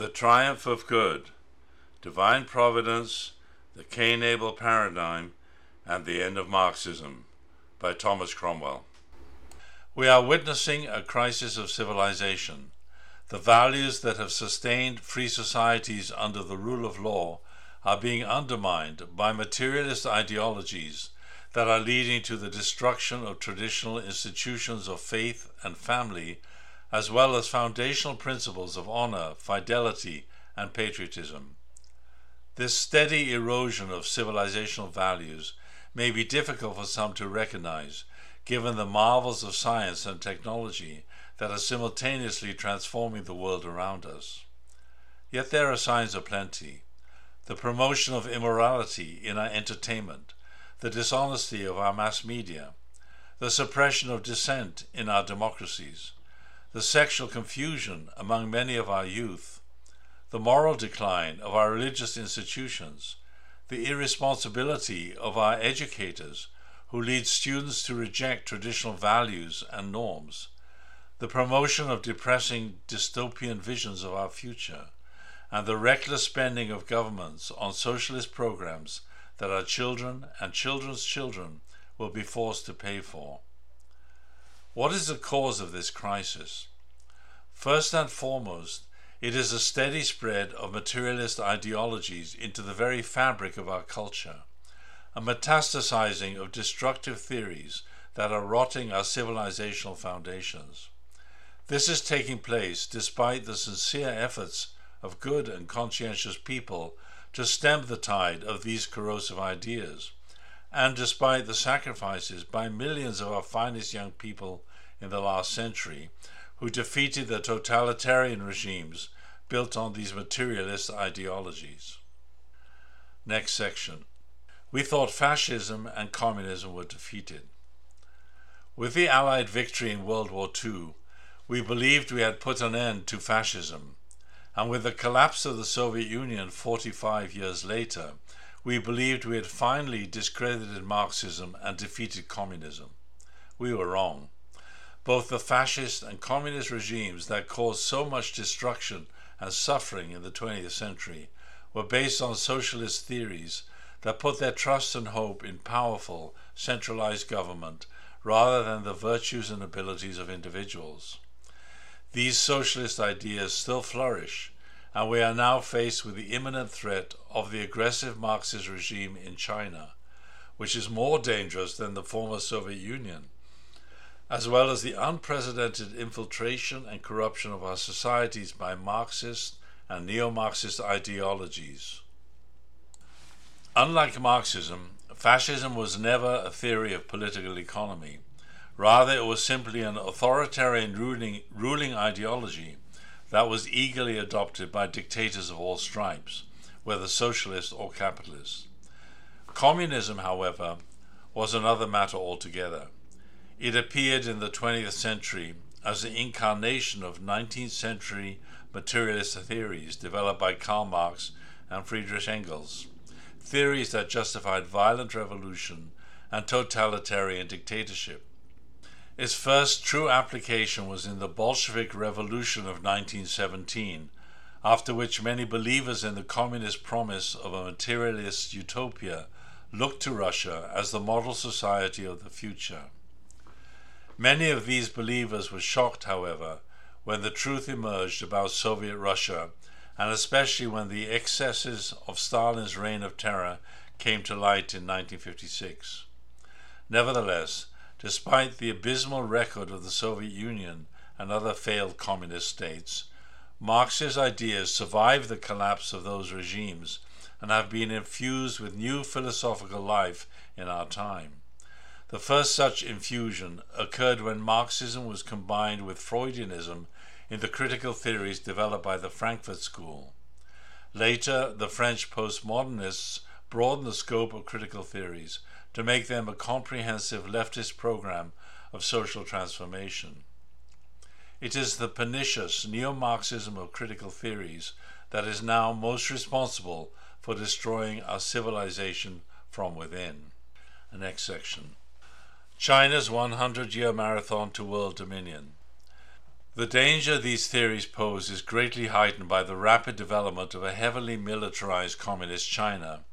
The Triumph of Good Divine Providence, the Cain Abel Paradigm, and the End of Marxism by Thomas Cromwell. We are witnessing a crisis of civilization. The values that have sustained free societies under the rule of law are being undermined by materialist ideologies that are leading to the destruction of traditional institutions of faith and family as well as foundational principles of honor, fidelity, and patriotism. This steady erosion of civilizational values may be difficult for some to recognize, given the marvels of science and technology that are simultaneously transforming the world around us. Yet there are signs aplenty. The promotion of immorality in our entertainment, the dishonesty of our mass media, the suppression of dissent in our democracies, the sexual confusion among many of our youth, the moral decline of our religious institutions, the irresponsibility of our educators who lead students to reject traditional values and norms, the promotion of depressing dystopian visions of our future, and the reckless spending of governments on socialist programs that our children and children's children will be forced to pay for. What is the cause of this crisis? First and foremost, it is a steady spread of materialist ideologies into the very fabric of our culture, a metastasizing of destructive theories that are rotting our civilizational foundations. This is taking place despite the sincere efforts of good and conscientious people to stem the tide of these corrosive ideas and despite the sacrifices by millions of our finest young people in the last century who defeated the totalitarian regimes built on these materialist ideologies. Next section. We thought fascism and communism were defeated. With the Allied victory in World War II, we believed we had put an end to fascism, and with the collapse of the Soviet Union 45 years later, we believed we had finally discredited Marxism and defeated communism. We were wrong. Both the fascist and communist regimes that caused so much destruction and suffering in the 20th century were based on socialist theories that put their trust and hope in powerful, centralized government rather than the virtues and abilities of individuals. These socialist ideas still flourish, and we are now faced with the imminent threat of the aggressive Marxist regime in China, which is more dangerous than the former Soviet Union, as well as the unprecedented infiltration and corruption of our societies by Marxist and neo Marxist ideologies. Unlike Marxism, fascism was never a theory of political economy. Rather, it was simply an authoritarian ruling, ruling ideology that was eagerly adopted by dictators of all stripes, whether socialist or capitalist. Communism, however, was another matter altogether. It appeared in the 20th century as the incarnation of 19th century materialist theories developed by Karl Marx and Friedrich Engels theories that justified violent revolution and totalitarian dictatorship. Its first true application was in the Bolshevik Revolution of 1917, after which many believers in the communist promise of a materialist utopia looked to Russia as the model society of the future. Many of these believers were shocked, however, when the truth emerged about Soviet Russia and especially when the excesses of Stalin's reign of terror came to light in 1956. Nevertheless, despite the abysmal record of the Soviet Union and other failed communist states, Marxist ideas survived the collapse of those regimes and have been infused with new philosophical life in our time. The first such infusion occurred when Marxism was combined with Freudianism in the critical theories developed by the Frankfurt School. Later, the French postmodernists broadened the scope of critical theories to make them a comprehensive leftist program of social transformation. It is the pernicious neo Marxism of critical theories that is now most responsible for destroying our civilization from within. The next section China's 100 year marathon to world dominion. The danger these theories pose is greatly heightened by the rapid development of a heavily militarized communist China,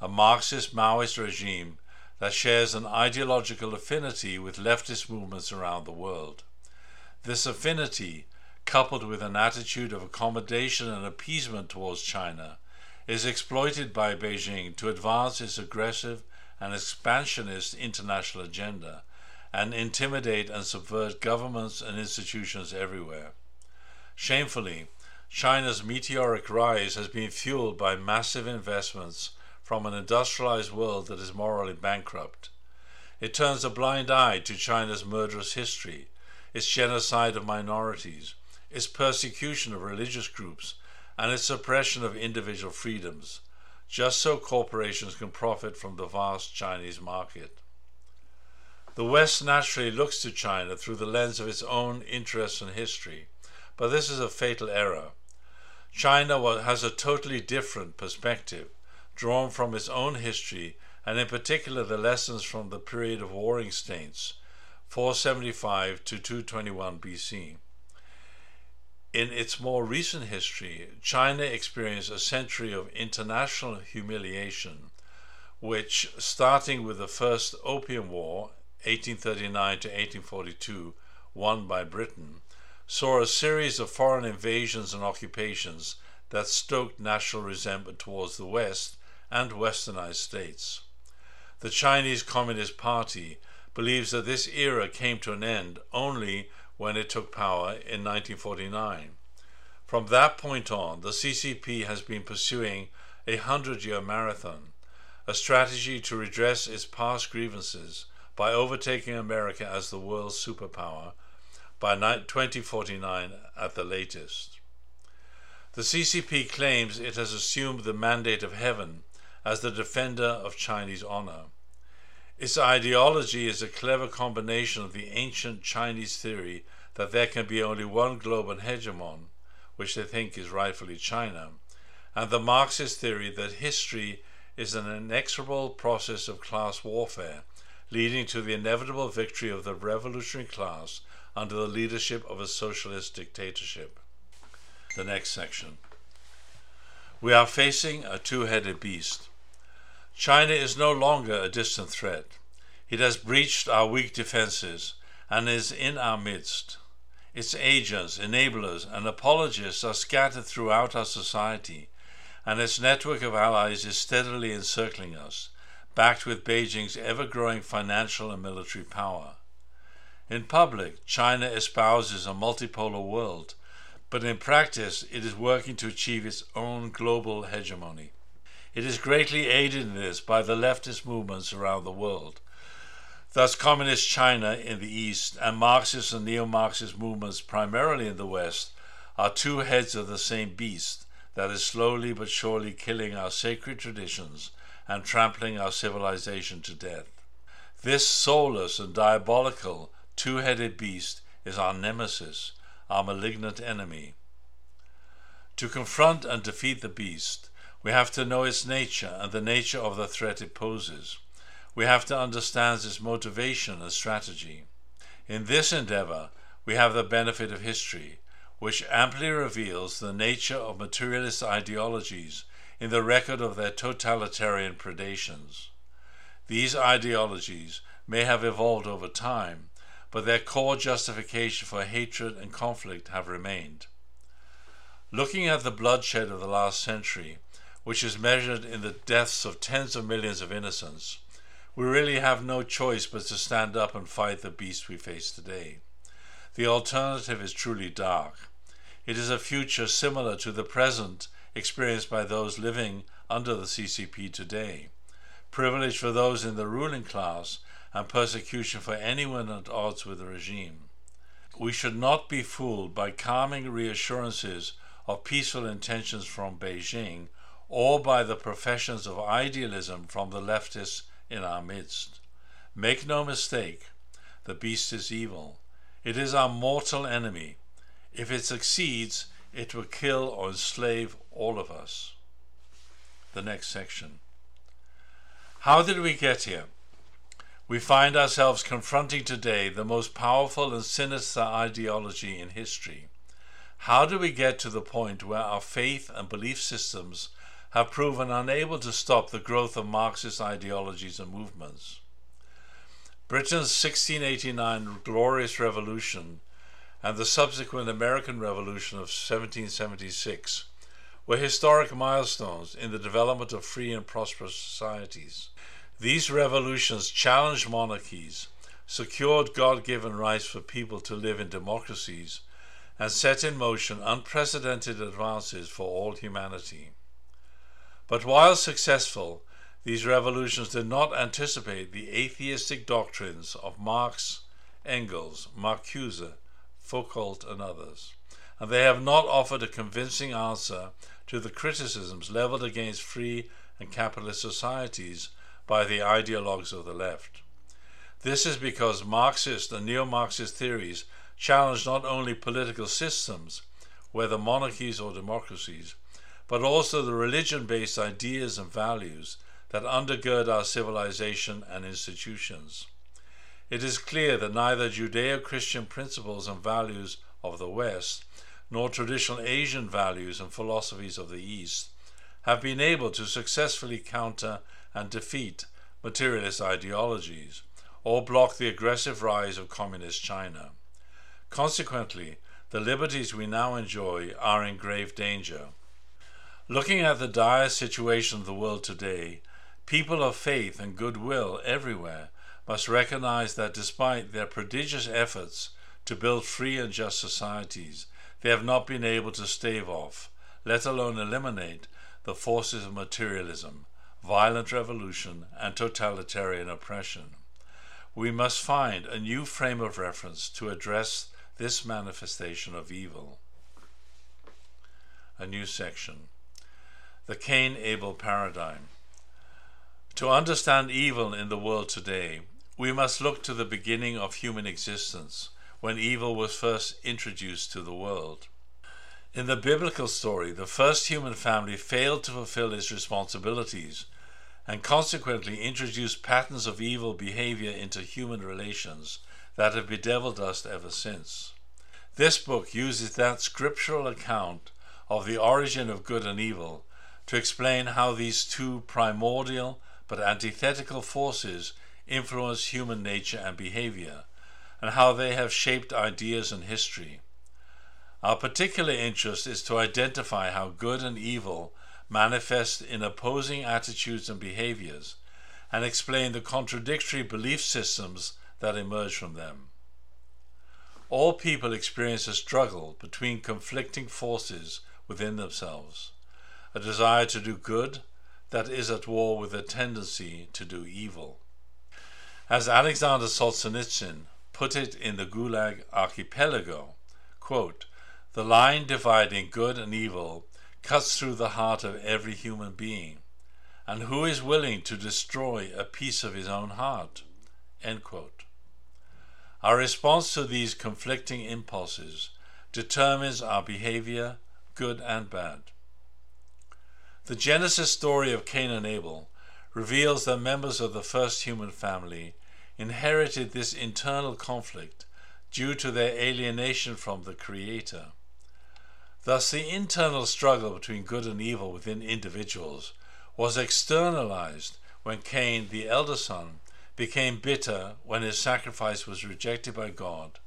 a Marxist Maoist regime that shares an ideological affinity with leftist movements around the world. This affinity, coupled with an attitude of accommodation and appeasement towards China, is exploited by Beijing to advance its aggressive and expansionist international agenda and intimidate and subvert governments and institutions everywhere. Shamefully, China's meteoric rise has been fueled by massive investments from an industrialized world that is morally bankrupt. It turns a blind eye to China's murderous history, its genocide of minorities, its persecution of religious groups, and its suppression of individual freedoms, just so corporations can profit from the vast Chinese market. The West naturally looks to China through the lens of its own interests and history, but this is a fatal error. China has a totally different perspective drawn from its own history and in particular the lessons from the period of warring states 475 to 221 BC. In its more recent history, China experienced a century of international humiliation, which, starting with the First Opium War, 1839 to 1842, won by Britain, saw a series of foreign invasions and occupations that stoked national resentment towards the West and westernized states. The Chinese Communist Party believes that this era came to an end only when it took power in 1949. From that point on, the CCP has been pursuing a hundred year marathon, a strategy to redress its past grievances by overtaking America as the world's superpower by 2049 at the latest. The CCP claims it has assumed the mandate of heaven as the defender of Chinese honor. Its ideology is a clever combination of the ancient Chinese theory that there can be only one global hegemon, which they think is rightfully China, and the Marxist theory that history is an inexorable process of class warfare, leading to the inevitable victory of the revolutionary class under the leadership of a socialist dictatorship. The next section. We are facing a two headed beast. China is no longer a distant threat. It has breached our weak defenses and is in our midst. Its agents, enablers, and apologists are scattered throughout our society, and its network of allies is steadily encircling us, backed with Beijing's ever growing financial and military power. In public, China espouses a multipolar world, but in practice, it is working to achieve its own global hegemony. It is greatly aided in this by the leftist movements around the world. Thus, Communist China in the East and Marxist and neo Marxist movements primarily in the West are two heads of the same beast that is slowly but surely killing our sacred traditions and trampling our civilization to death. This soulless and diabolical two headed beast is our nemesis, our malignant enemy. To confront and defeat the beast, we have to know its nature and the nature of the threat it poses. We have to understand its motivation and strategy. In this endeavor, we have the benefit of history, which amply reveals the nature of materialist ideologies in the record of their totalitarian predations. These ideologies may have evolved over time, but their core justification for hatred and conflict have remained. Looking at the bloodshed of the last century, which is measured in the deaths of tens of millions of innocents, we really have no choice but to stand up and fight the beast we face today. The alternative is truly dark. It is a future similar to the present experienced by those living under the CCP today. Privilege for those in the ruling class and persecution for anyone at odds with the regime. We should not be fooled by calming reassurances of peaceful intentions from Beijing or by the professions of idealism from the leftists in our midst. Make no mistake, the beast is evil. It is our mortal enemy. If it succeeds, it will kill or enslave all of us. The next section. How did we get here? we find ourselves confronting today the most powerful and sinister ideology in history. How do we get to the point where our faith and belief systems have proven unable to stop the growth of Marxist ideologies and movements? Britain's 1689 Glorious Revolution and the subsequent American Revolution of 1776 were historic milestones in the development of free and prosperous societies. These revolutions challenged monarchies, secured God given rights for people to live in democracies, and set in motion unprecedented advances for all humanity. But while successful, these revolutions did not anticipate the atheistic doctrines of Marx, Engels, Marcuse, Foucault, and others, and they have not offered a convincing answer to the criticisms leveled against free and capitalist societies by the ideologues of the left. This is because Marxist and neo Marxist theories challenge not only political systems, whether monarchies or democracies, but also the religion based ideas and values that undergird our civilization and institutions. It is clear that neither Judeo Christian principles and values of the West nor traditional Asian values and philosophies of the East have been able to successfully counter and defeat materialist ideologies or block the aggressive rise of communist China. Consequently, the liberties we now enjoy are in grave danger. Looking at the dire situation of the world today, people of faith and goodwill everywhere must recognize that despite their prodigious efforts to build free and just societies, they have not been able to stave off, let alone eliminate, the forces of materialism, violent revolution, and totalitarian oppression. We must find a new frame of reference to address this manifestation of evil. A new section The Cain Abel Paradigm. To understand evil in the world today, we must look to the beginning of human existence, when evil was first introduced to the world. In the biblical story, the first human family failed to fulfill its responsibilities and consequently introduced patterns of evil behavior into human relations that have bedeviled us ever since. This book uses that scriptural account of the origin of good and evil to explain how these two primordial but antithetical forces influence human nature and behavior, and how they have shaped ideas and history. Our particular interest is to identify how good and evil manifest in opposing attitudes and behaviors, and explain the contradictory belief systems that emerge from them. All people experience a struggle between conflicting forces within themselves, a desire to do good that is at war with a tendency to do evil. As Alexander Solzhenitsyn put it in the Gulag Archipelago, quote, the line dividing good and evil cuts through the heart of every human being. And who is willing to destroy a piece of his own heart? Our response to these conflicting impulses determines our behavior, good and bad. The Genesis story of Cain and Abel reveals that members of the first human family inherited this internal conflict due to their alienation from the Creator. Thus, the internal struggle between good and evil within individuals was externalized when Cain, the elder son, became bitter when his sacrifice was rejected by God,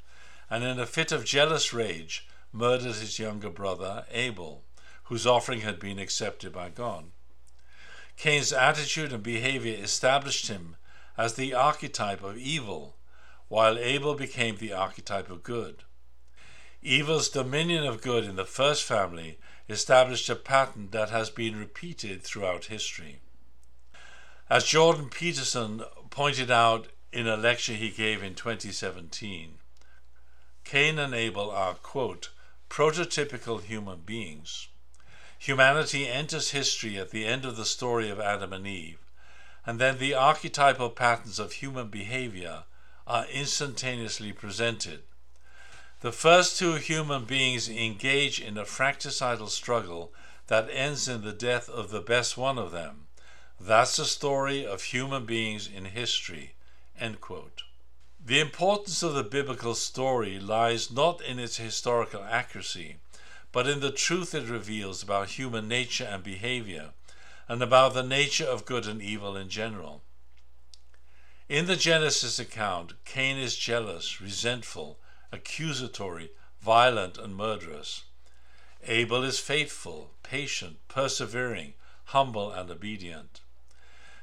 and in a fit of jealous rage murdered his younger brother Abel, whose offering had been accepted by God. Cain's attitude and behavior established him as the archetype of evil, while Abel became the archetype of good. Evil's dominion of good in the first family established a pattern that has been repeated throughout history. As Jordan Peterson pointed out in a lecture he gave in 2017, Cain and Abel are, quote, prototypical human beings. Humanity enters history at the end of the story of Adam and Eve and then the archetypal patterns of human behavior are instantaneously presented. The first two human beings engage in a fratricidal struggle that ends in the death of the best one of them. That's the story of human beings in history. The importance of the biblical story lies not in its historical accuracy, but in the truth it reveals about human nature and behavior, and about the nature of good and evil in general. In the Genesis account, Cain is jealous, resentful, accusatory, violent, and murderous. Abel is faithful, patient, persevering, humble, and obedient.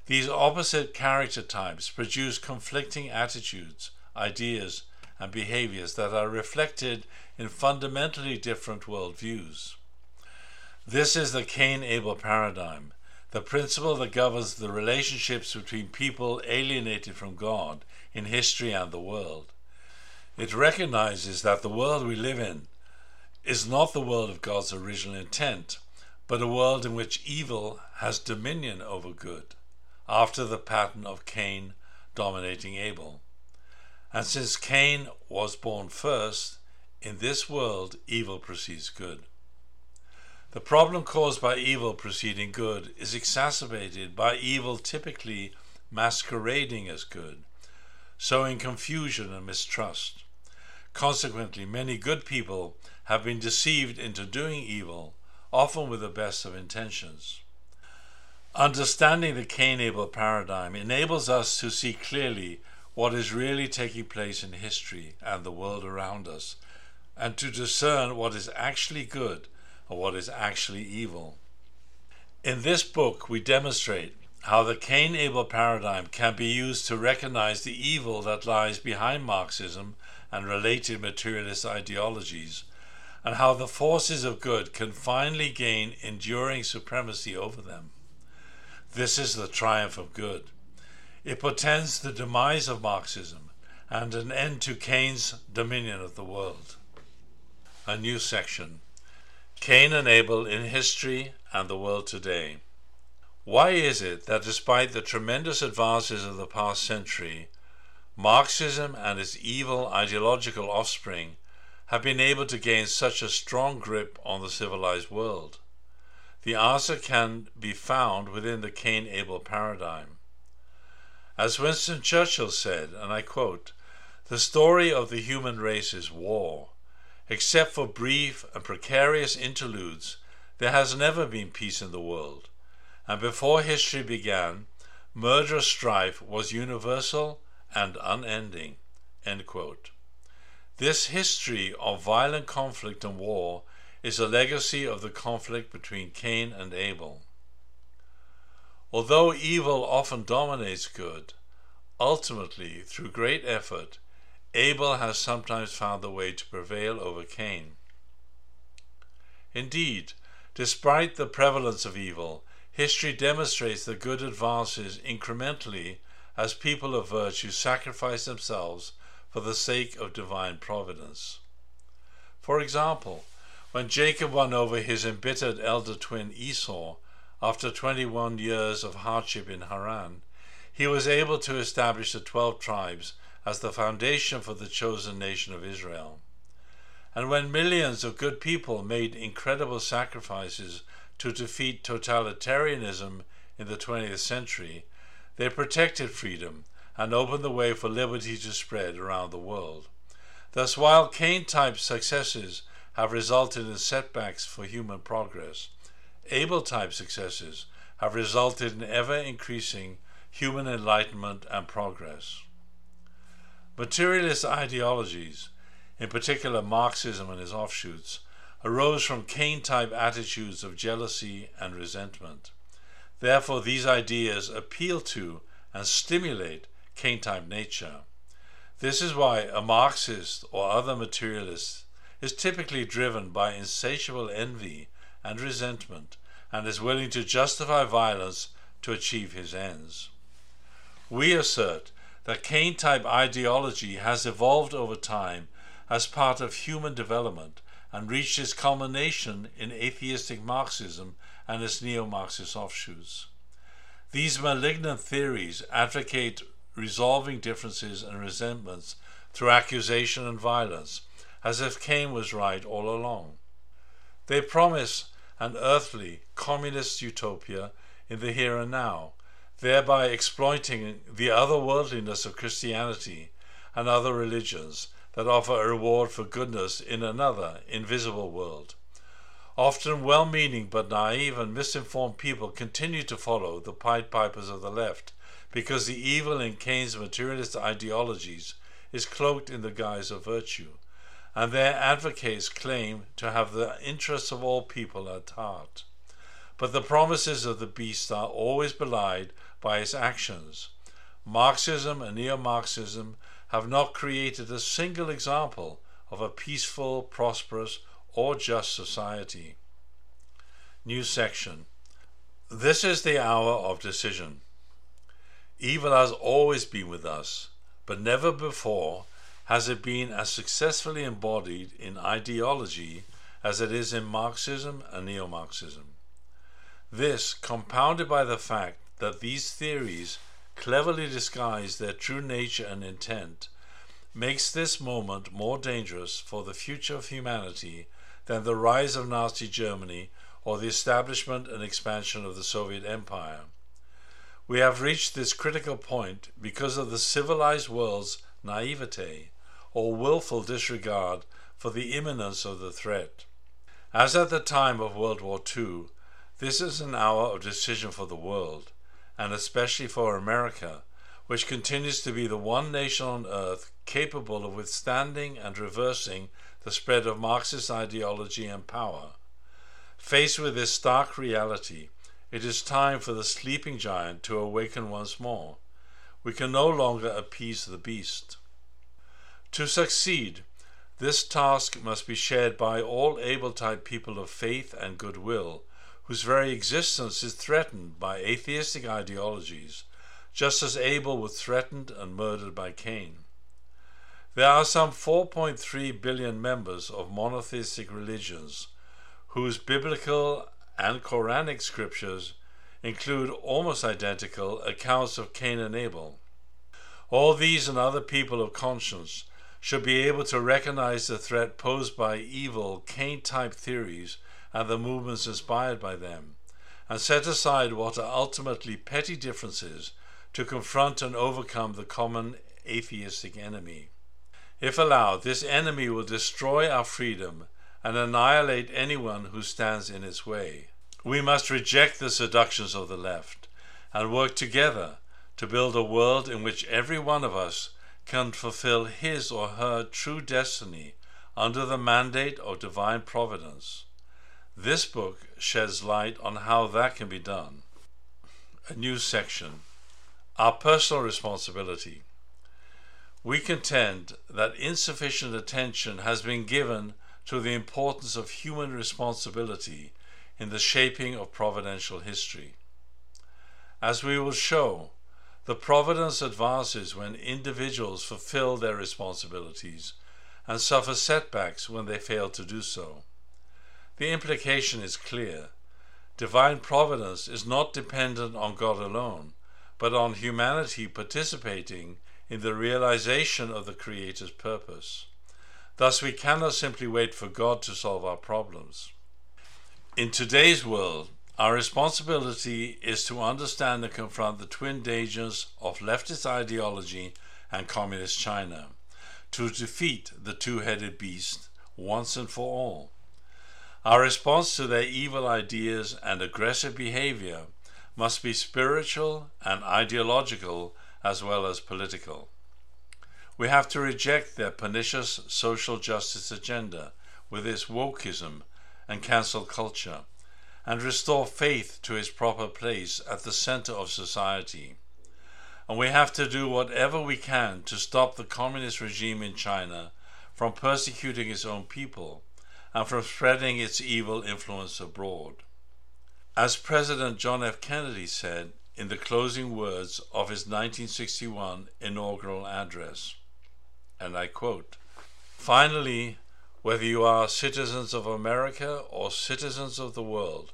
These opposite character types produce conflicting attitudes, ideas, and behaviors that are reflected in fundamentally different worldviews. This is the Cain Abel paradigm, the principle that governs the relationships between people alienated from God in history and the world. It recognizes that the world we live in is not the world of God's original intent, but a world in which evil has dominion over good, after the pattern of Cain dominating Abel. And since Cain was born first, in this world evil precedes good. The problem caused by evil preceding good is exacerbated by evil typically masquerading as good, sowing confusion and mistrust. Consequently, many good people have been deceived into doing evil, often with the best of intentions. Understanding the Cain Abel paradigm enables us to see clearly what is really taking place in history and the world around us, and to discern what is actually good and what is actually evil. In this book, we demonstrate how the Cain Abel paradigm can be used to recognize the evil that lies behind Marxism and related materialist ideologies, and how the forces of good can finally gain enduring supremacy over them. This is the triumph of good. It portends the demise of Marxism and an end to Cain's dominion of the world. A new section Cain and Abel in history and the world today. Why is it that despite the tremendous advances of the past century, Marxism and its evil ideological offspring have been able to gain such a strong grip on the civilized world? The answer can be found within the Cain Abel paradigm. As Winston Churchill said, and I quote, the story of the human race is war. Except for brief and precarious interludes, there has never been peace in the world. And before history began, murderous strife was universal and unending. This history of violent conflict and war is a legacy of the conflict between Cain and Abel. Although evil often dominates good, ultimately, through great effort, Abel has sometimes found the way to prevail over Cain. Indeed, despite the prevalence of evil, history demonstrates that good advances incrementally as people of virtue sacrifice themselves for the sake of divine providence. For example, when Jacob won over his embittered elder twin Esau after 21 years of hardship in Haran, he was able to establish the 12 tribes as the foundation for the chosen nation of Israel. And when millions of good people made incredible sacrifices to defeat totalitarianism in the 20th century, they protected freedom and opened the way for liberty to spread around the world. Thus, while Cain type successes have resulted in setbacks for human progress, Abel type successes have resulted in ever increasing human enlightenment and progress. Materialist ideologies, in particular Marxism and its offshoots, arose from Cain type attitudes of jealousy and resentment. Therefore, these ideas appeal to and stimulate Cain type nature. This is why a Marxist or other materialist is typically driven by insatiable envy and resentment and is willing to justify violence to achieve his ends. We assert that Cain type ideology has evolved over time as part of human development and reached its culmination in atheistic Marxism and its neo Marxist offshoots. These malignant theories advocate resolving differences and resentments through accusation and violence, as if Cain was right all along. They promise an earthly, communist utopia in the here and now, thereby exploiting the otherworldliness of Christianity and other religions that offer a reward for goodness in another, invisible world. Often well meaning but naive and misinformed people continue to follow the Pied Pipers of the left because the evil in Cain's materialist ideologies is cloaked in the guise of virtue, and their advocates claim to have the interests of all people at heart. But the promises of the beast are always belied by its actions. Marxism and neo Marxism have not created a single example of a peaceful, prosperous, or just society. New section. This is the hour of decision. Evil has always been with us, but never before has it been as successfully embodied in ideology as it is in Marxism and neo Marxism. This, compounded by the fact that these theories cleverly disguise their true nature and intent, makes this moment more dangerous for the future of humanity than the rise of Nazi Germany or the establishment and expansion of the Soviet Empire. We have reached this critical point because of the civilized world's naivete or willful disregard for the imminence of the threat. As at the time of World War II, this is an hour of decision for the world, and especially for America, which continues to be the one nation on earth capable of withstanding and reversing the spread of Marxist ideology and power. Faced with this stark reality, it is time for the sleeping giant to awaken once more. We can no longer appease the beast. To succeed, this task must be shared by all Abel type people of faith and goodwill, whose very existence is threatened by atheistic ideologies, just as Abel was threatened and murdered by Cain. There are some 4.3 billion members of monotheistic religions whose biblical and Quranic scriptures include almost identical accounts of Cain and Abel. All these and other people of conscience should be able to recognize the threat posed by evil Cain type theories and the movements inspired by them, and set aside what are ultimately petty differences to confront and overcome the common atheistic enemy. If allowed, this enemy will destroy our freedom and annihilate anyone who stands in its way. We must reject the seductions of the left and work together to build a world in which every one of us can fulfill his or her true destiny under the mandate of divine providence. This book sheds light on how that can be done. A new section Our personal responsibility we contend that insufficient attention has been given to the importance of human responsibility in the shaping of providential history. As we will show, the providence advances when individuals fulfill their responsibilities and suffer setbacks when they fail to do so. The implication is clear. Divine providence is not dependent on God alone, but on humanity participating in the realization of the Creator's purpose. Thus, we cannot simply wait for God to solve our problems. In today's world, our responsibility is to understand and confront the twin dangers of leftist ideology and communist China, to defeat the two headed beast once and for all. Our response to their evil ideas and aggressive behavior must be spiritual and ideological as well as political. We have to reject their pernicious social justice agenda with its wokeism and cancel culture and restore faith to its proper place at the center of society. And we have to do whatever we can to stop the communist regime in China from persecuting its own people and from spreading its evil influence abroad. As President John F. Kennedy said, in the closing words of his 1961 inaugural address. And I quote Finally, whether you are citizens of America or citizens of the world,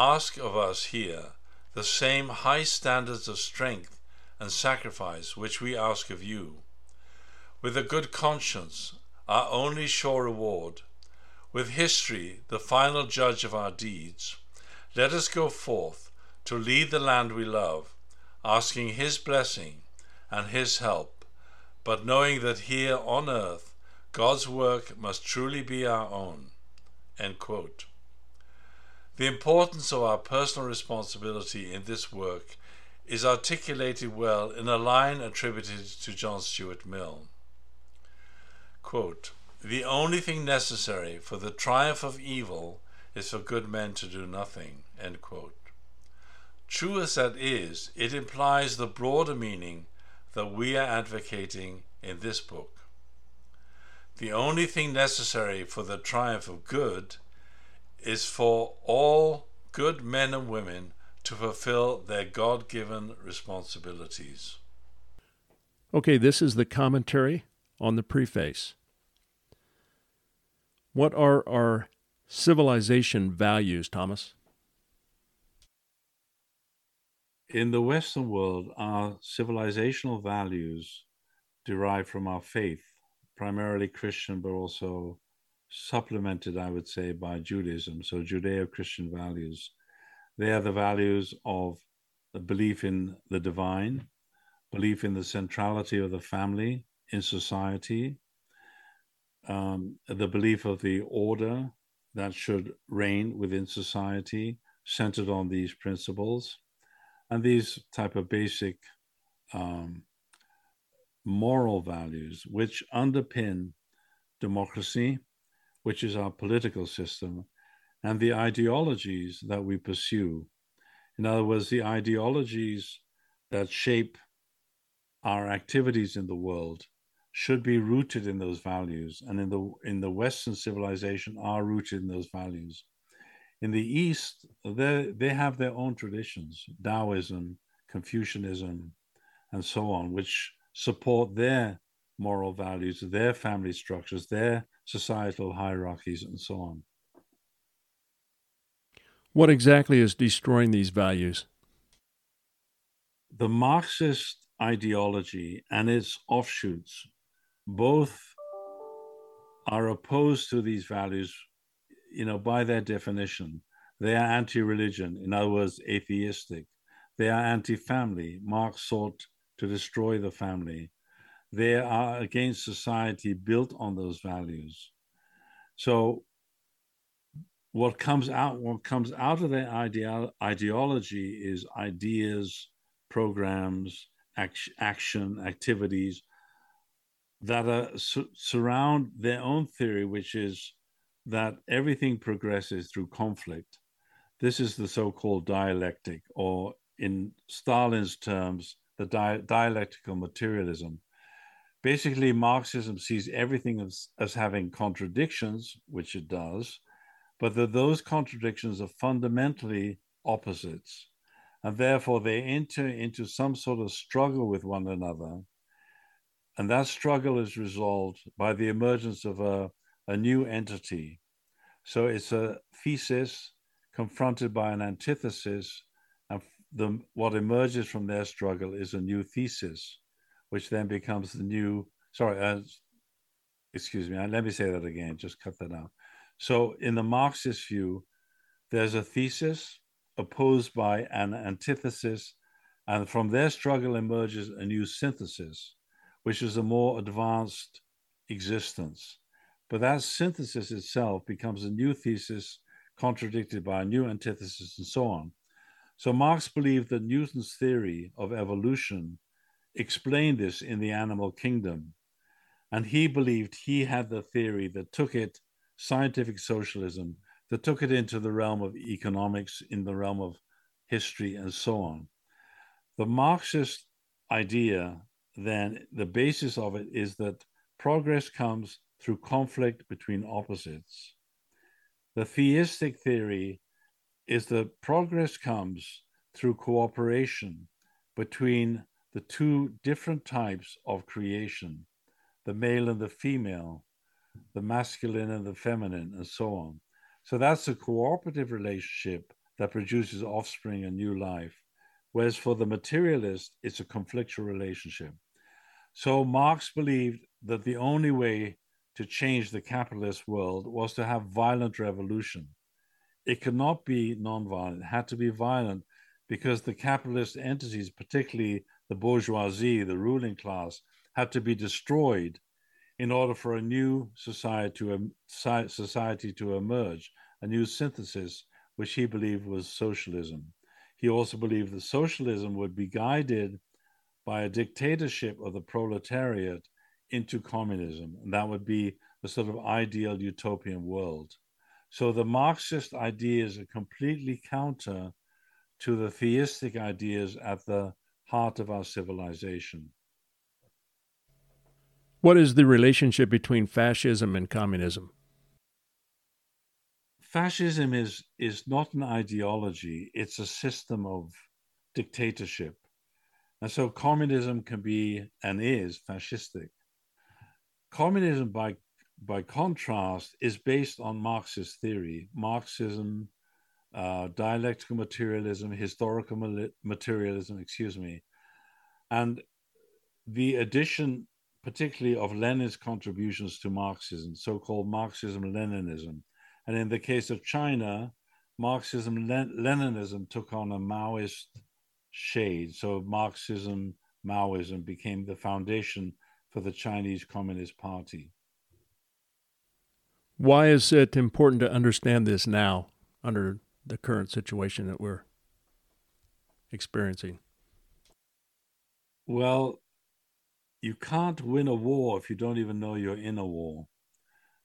ask of us here the same high standards of strength and sacrifice which we ask of you. With a good conscience, our only sure reward, with history the final judge of our deeds, let us go forth to lead the land we love, asking His blessing and His help, but knowing that here on earth God's work must truly be our own. The importance of our personal responsibility in this work is articulated well in a line attributed to John Stuart Mill. Quote, the only thing necessary for the triumph of evil is for good men to do nothing. True as that is, it implies the broader meaning that we are advocating in this book. The only thing necessary for the triumph of good is for all good men and women to fulfill their God given responsibilities. Okay, this is the commentary on the preface. What are our civilization values, Thomas? In the Western world, our civilizational values derive from our faith, primarily Christian, but also supplemented, I would say, by Judaism. So Judeo Christian values. They are the values of the belief in the divine, belief in the centrality of the family in society, um, the belief of the order that should reign within society, centered on these principles, and these type of basic um, moral values which underpin democracy, which is our political system, and the ideologies that we pursue. In other words, the ideologies that shape our activities in the world should be rooted in those values, and in the in the Western civilization are rooted in those values. In the East, they they have their own traditions, Taoism, Confucianism, and so on, which support their moral values, their family structures, their societal hierarchies, and so on. What exactly is destroying these values? The Marxist ideology and its offshoots both are opposed to these values, you know, by their definition. They are anti religion, in other words, atheistic. They are anti family. Marx sought to destroy the family. They are against society built on those values. So what comes out what comes out of their ideo- ideology is ideas programs act- action activities that are, su- surround their own theory which is that everything progresses through conflict this is the so-called dialectic or in stalin's terms the di- dialectical materialism basically marxism sees everything as, as having contradictions which it does but that those contradictions are fundamentally opposites. And therefore, they enter into some sort of struggle with one another. And that struggle is resolved by the emergence of a, a new entity. So it's a thesis confronted by an antithesis. And the, what emerges from their struggle is a new thesis, which then becomes the new, sorry, uh, excuse me, let me say that again, just cut that out. So, in the Marxist view, there's a thesis opposed by an antithesis, and from their struggle emerges a new synthesis, which is a more advanced existence. But that synthesis itself becomes a new thesis contradicted by a new antithesis, and so on. So, Marx believed that Newton's theory of evolution explained this in the animal kingdom. And he believed he had the theory that took it scientific socialism that took it into the realm of economics, in the realm of history, and so on. The Marxist idea, then, the basis of it is that progress comes through conflict between opposites. The theistic theory is that progress comes through cooperation between the two different types of creation, the male and the female, the masculine and the feminine, and so on. So that's a cooperative relationship that produces offspring and new life. Whereas for the materialist, it's a conflictual relationship. So Marx believed that the only way to change the capitalist world was to have violent revolution. It could not be nonviolent, it had to be violent because the capitalist entities, particularly the bourgeoisie, the ruling class, had to be destroyed in order for a new society to, society to emerge, a new synthesis, which he believed was socialism. He also believed that socialism would be guided by a dictatorship of the proletariat into communism, and that would be a sort of ideal utopian world. So the Marxist ideas are completely counter to the theistic ideas at the heart of our civilization. What is the relationship between fascism and communism? Fascism is, is not an ideology, it's a system of dictatorship. And so communism can be and is fascistic. Communism, by, by contrast, is based on Marxist theory. Marxism uh, dialectical materialism, historical materialism, excuse me. And the addition, particularly of Lenin's contributions to Marxism, so called Marxism Leninism. And in the case of China, Marxism Leninism took on a Maoist shade. So Marxism Maoism became the foundation for the Chinese Communist Party. Why is it important to understand this now under the current situation that we're experiencing? Well, you can't win a war if you don't even know you're in a war.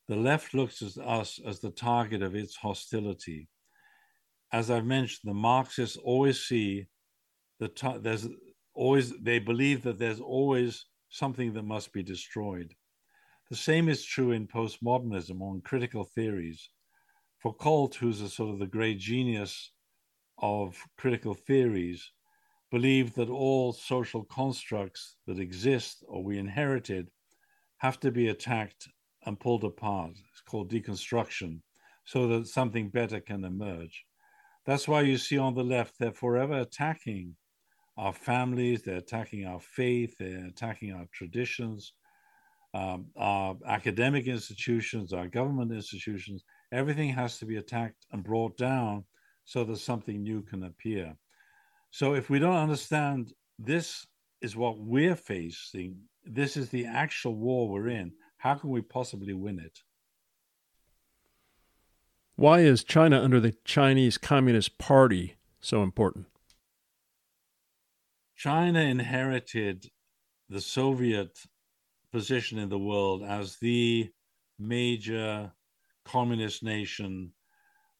The left looks at us as the target of its hostility. As I've mentioned, the Marxists always see the ta- there's always they believe that there's always something that must be destroyed. The same is true in postmodernism on critical theories. Foucault, who's a sort of the great genius of critical theories, believed that all social constructs that exist or we inherited have to be attacked and pulled apart. It's called deconstruction, so that something better can emerge. That's why you see on the left, they're forever attacking our families, they're attacking our faith, they're attacking our traditions, um, our academic institutions, our government institutions, everything has to be attacked and brought down so that something new can appear. So if we don't understand this is what we're facing, this is the actual war we're in, how can we possibly win it? Why is China under the Chinese Communist Party so important? China inherited the Soviet position in the world as the major communist nation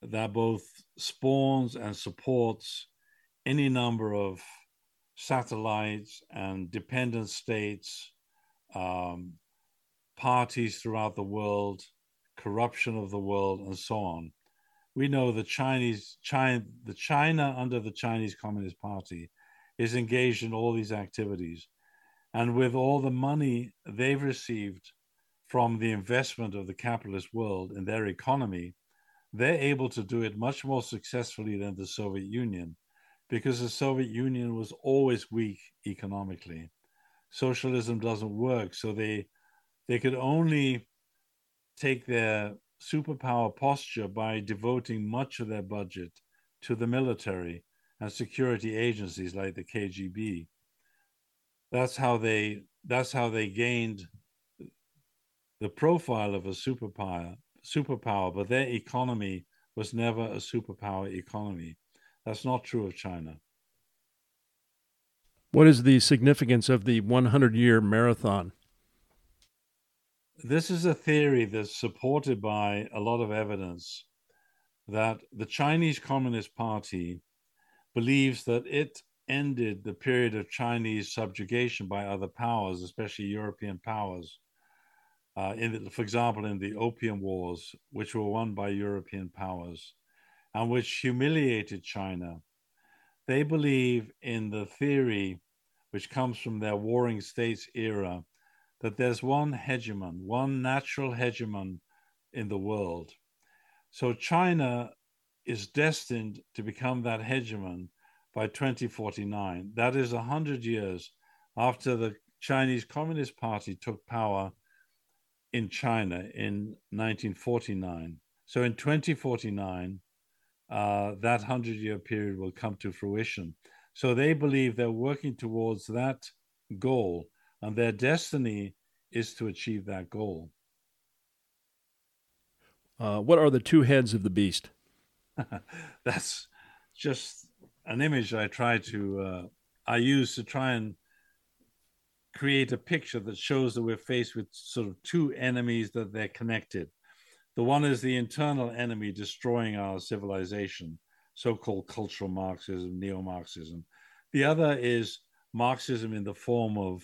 that both spawns and supports any number of satellites and dependent states, um, parties throughout the world, corruption of the world, and so on. We know the Chinese, China, the China under the Chinese Communist Party is engaged in all these activities. And with all the money they've received from the investment of the capitalist world in their economy, they're able to do it much more successfully than the Soviet Union because the Soviet Union was always weak economically. Socialism doesn't work, so they they could only take their superpower posture by devoting much of their budget to the military and security agencies like the KGB. That's how they that's how they gained the profile of a superpower, superpower, but their economy was never a superpower economy. That's not true of China. What is the significance of the 100 year marathon? This is a theory that's supported by a lot of evidence that the Chinese Communist Party believes that it ended the period of Chinese subjugation by other powers, especially European powers, uh, in the, for example, in the Opium Wars, which were won by European powers and which humiliated China. They believe in the theory, which comes from their warring states era, that there's one hegemon, one natural hegemon in the world. So China is destined to become that hegemon by 2049. That is 100 years after the Chinese Communist Party took power in China in 1949. So in 2049, uh, that hundred year period will come to fruition. So they believe they're working towards that goal, and their destiny is to achieve that goal. Uh, what are the two heads of the beast? That's just an image I try to uh, I use to try and create a picture that shows that we're faced with sort of two enemies that they're connected. The one is the internal enemy destroying our civilization, so-called cultural Marxism, neo-Marxism. The other is Marxism in the form of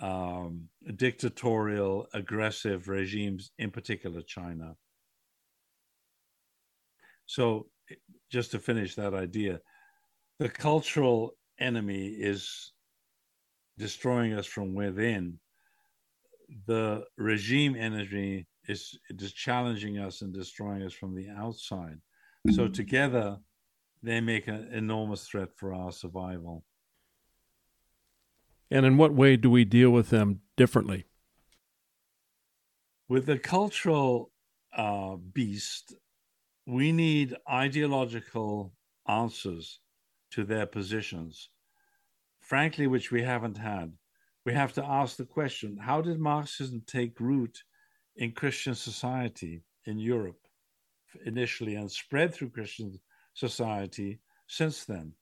um, dictatorial, aggressive regimes, in particular China. So, just to finish that idea, the cultural enemy is destroying us from within. The regime enemy is, is challenging us and destroying us from the outside. So, together, they make an enormous threat for our survival. And in what way do we deal with them differently? With the cultural uh, beast, we need ideological answers to their positions, frankly, which we haven't had. We hmm. have to ask the question how did Marxism take root in Christian society in Europe initially and spread through Christian society since then?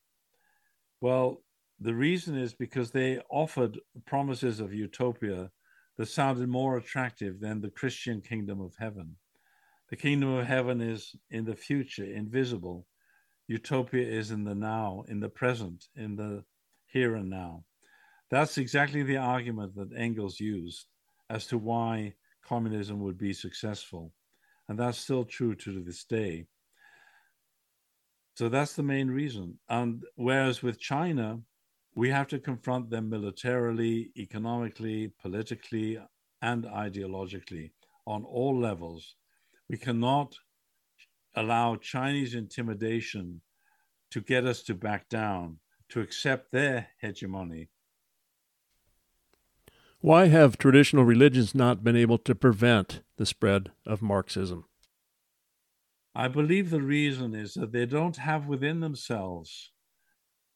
Well, the reason is because they offered promises of utopia that sounded more attractive than the Christian kingdom of heaven. The kingdom of heaven is in the future, invisible. Utopia is in the now, in the present, in the here and now. That's exactly the argument that Engels used as to why communism would be successful. And that's still true to this day. So that's the main reason. And whereas with China, we have to confront them militarily, economically, politically, and ideologically on all levels. We cannot allow Chinese intimidation to get us to back down, to accept their hegemony. Why have traditional religions not been able to prevent the spread of Marxism? I believe the reason is that they don't have within themselves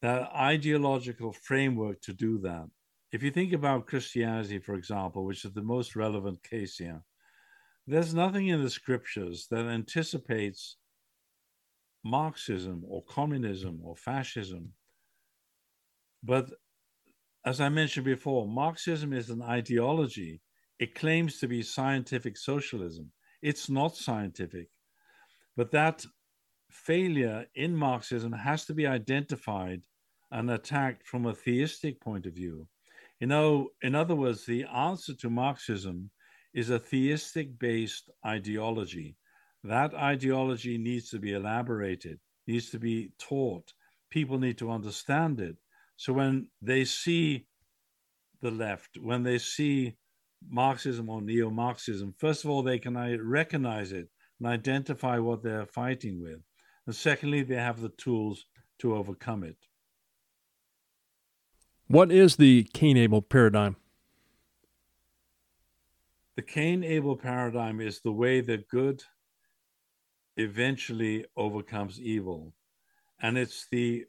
that ideological framework to do that. If you think about Christianity, for example, which is the most relevant case here, there's nothing in the scriptures that anticipates Marxism or communism or fascism. But as I mentioned before, Marxism is an ideology. It claims to be scientific socialism. It's not scientific. But that failure in Marxism has to be identified and attacked from a theistic point of view. You know, in other words, the answer to Marxism is a theistic based ideology. That ideology needs to be elaborated, needs to be taught. People need to understand it. So when they see the left, when they see Marxism or neo Marxism, first of all, they can recognize it and identify what they're fighting with. And secondly, they have the tools to overcome it. What is the Cain Abel paradigm? The Cain Abel paradigm is the way that good eventually overcomes evil. And it's the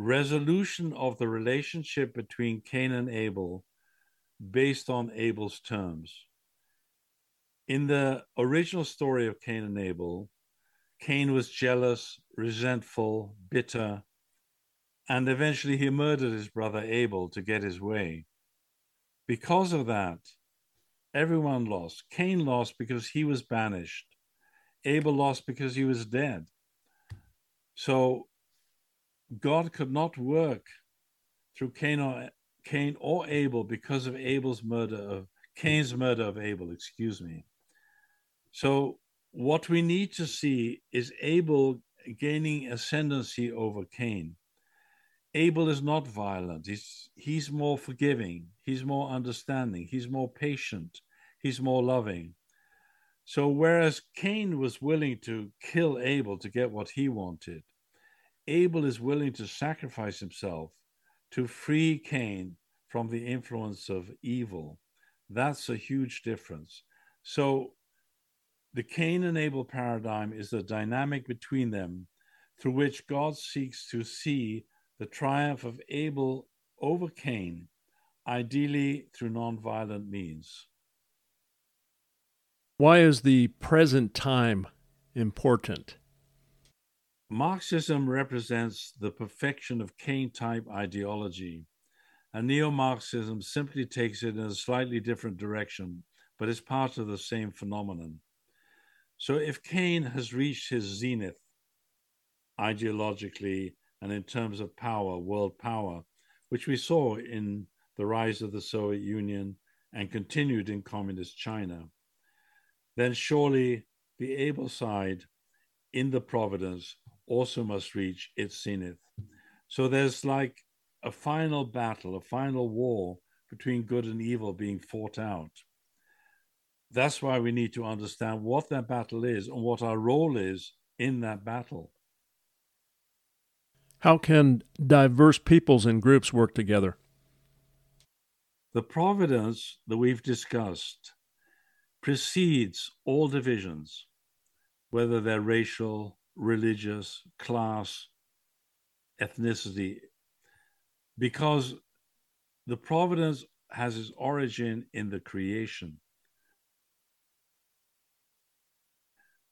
resolution of the relationship between Cain and Abel based on Abel's terms. In the original story of Cain and Abel, Cain was jealous, resentful, bitter, and eventually he murdered his brother Abel to get his way. Because of that, everyone lost. Cain lost because he was banished. Abel lost because he was dead. So God could not work through Cain or, Cain or Abel because of Abel's murder of Cain's murder of Abel, excuse me. So what we need to see is Abel gaining ascendancy over Cain. Abel is not violent. He's he's more forgiving. He's more understanding. He's more patient. He's more loving. So whereas Cain was willing to kill Abel to get what he wanted, Abel is willing to sacrifice himself to free Cain from the influence of evil. That's a huge difference. So The Cain and Abel paradigm is the dynamic between them through which God seeks to see the triumph of Abel over Cain, ideally through nonviolent means. Why is the present time important? Marxism represents the perfection of Cain type ideology, and neo Marxism simply takes it in a slightly different direction, but is part of the same phenomenon. So if Cain has reached his zenith ideologically and in terms of power, world power, which we saw in the rise of the Soviet Union and continued in communist China, then surely the Abel side in the providence also must reach its zenith. So there's like a final battle, a final war between good and evil being fought out. That's why we need to understand what that battle is and what our role is in that battle. How can diverse peoples and groups work together? The providence that we've discussed precedes all divisions, whether they're racial, religious, class, ethnicity, because the providence has its origin in the creation.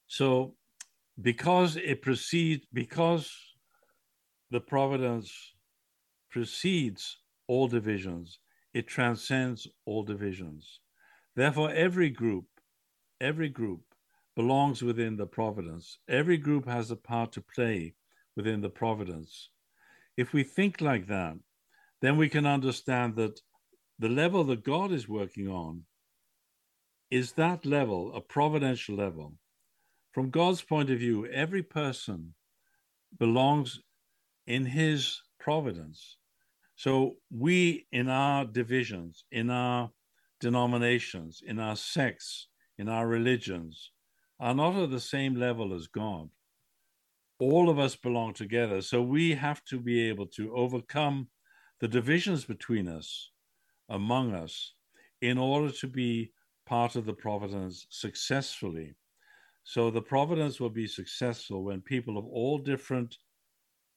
So, because it precedes, because the providence precedes all divisions, it transcends all divisions. Therefore, every group, every group belongs within the providence. Every group has a part to play within the providence. If we think like that, then we can understand that the level that God is working on is that level, a providential level. From God's point of view, every person belongs in his providence. So we, in our divisions, in our denominations, in our sects, in our religions, are not at the same level as God. All of us belong together. So we have to be able to overcome the divisions between us, among us, in order to be part of the providence successfully. So the providence will be successful when people of all different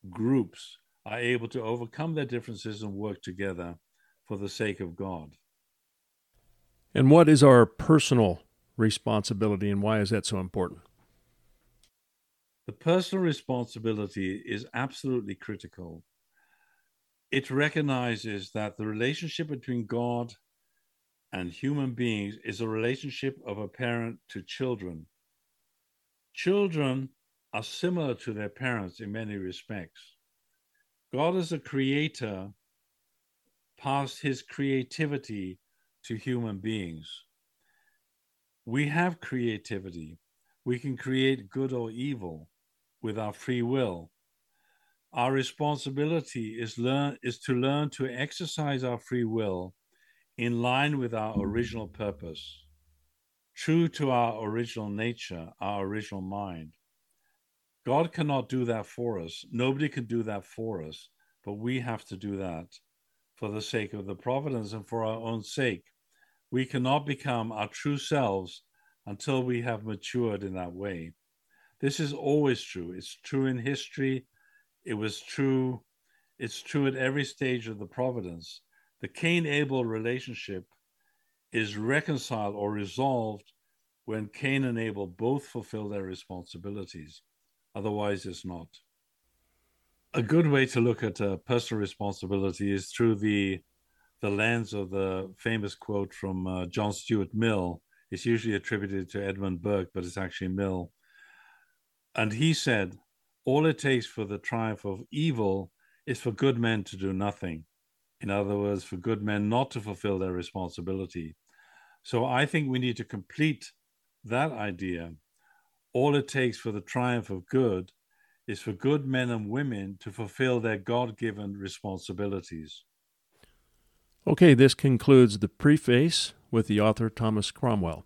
groups are able to overcome their differences and work together for the sake of God. And what is our personal responsibility, and why is that so important? The personal responsibility is absolutely critical. It recognizes that the relationship between God and human beings is a relationship of a parent to children. Children are similar to their parents in many respects. God, as a creator, passed his creativity to human beings. We have creativity. We can create good or evil with our free will. Our responsibility is, learn, is to learn to exercise our free will in line with our original purpose, true to our original nature, our original mind. God cannot do that for us. Nobody can do that for us, but we have to do that for the sake of the providence and for our own sake. We cannot become our true selves until we have matured in that way. This is always true. It's true in history. It was true. It's true at every stage of the providence. The Cain Abel relationship is reconciled or resolved when Cain and Abel both fulfill their responsibilities. Otherwise, it's not. A good way to look at uh, personal responsibility is through the the lens of the famous quote from uh, John Stuart Mill. It's usually attributed to Edmund Burke, but it's actually Mill. And he said, All it takes for the triumph of evil is for good men to do nothing. In other words, for good men not to fulfill their responsibility. So I think we need to complete that idea. All it takes for the triumph of good is for good men and women to fulfill their God given responsibilities. Okay, this concludes the preface with the author Thomas Cromwell.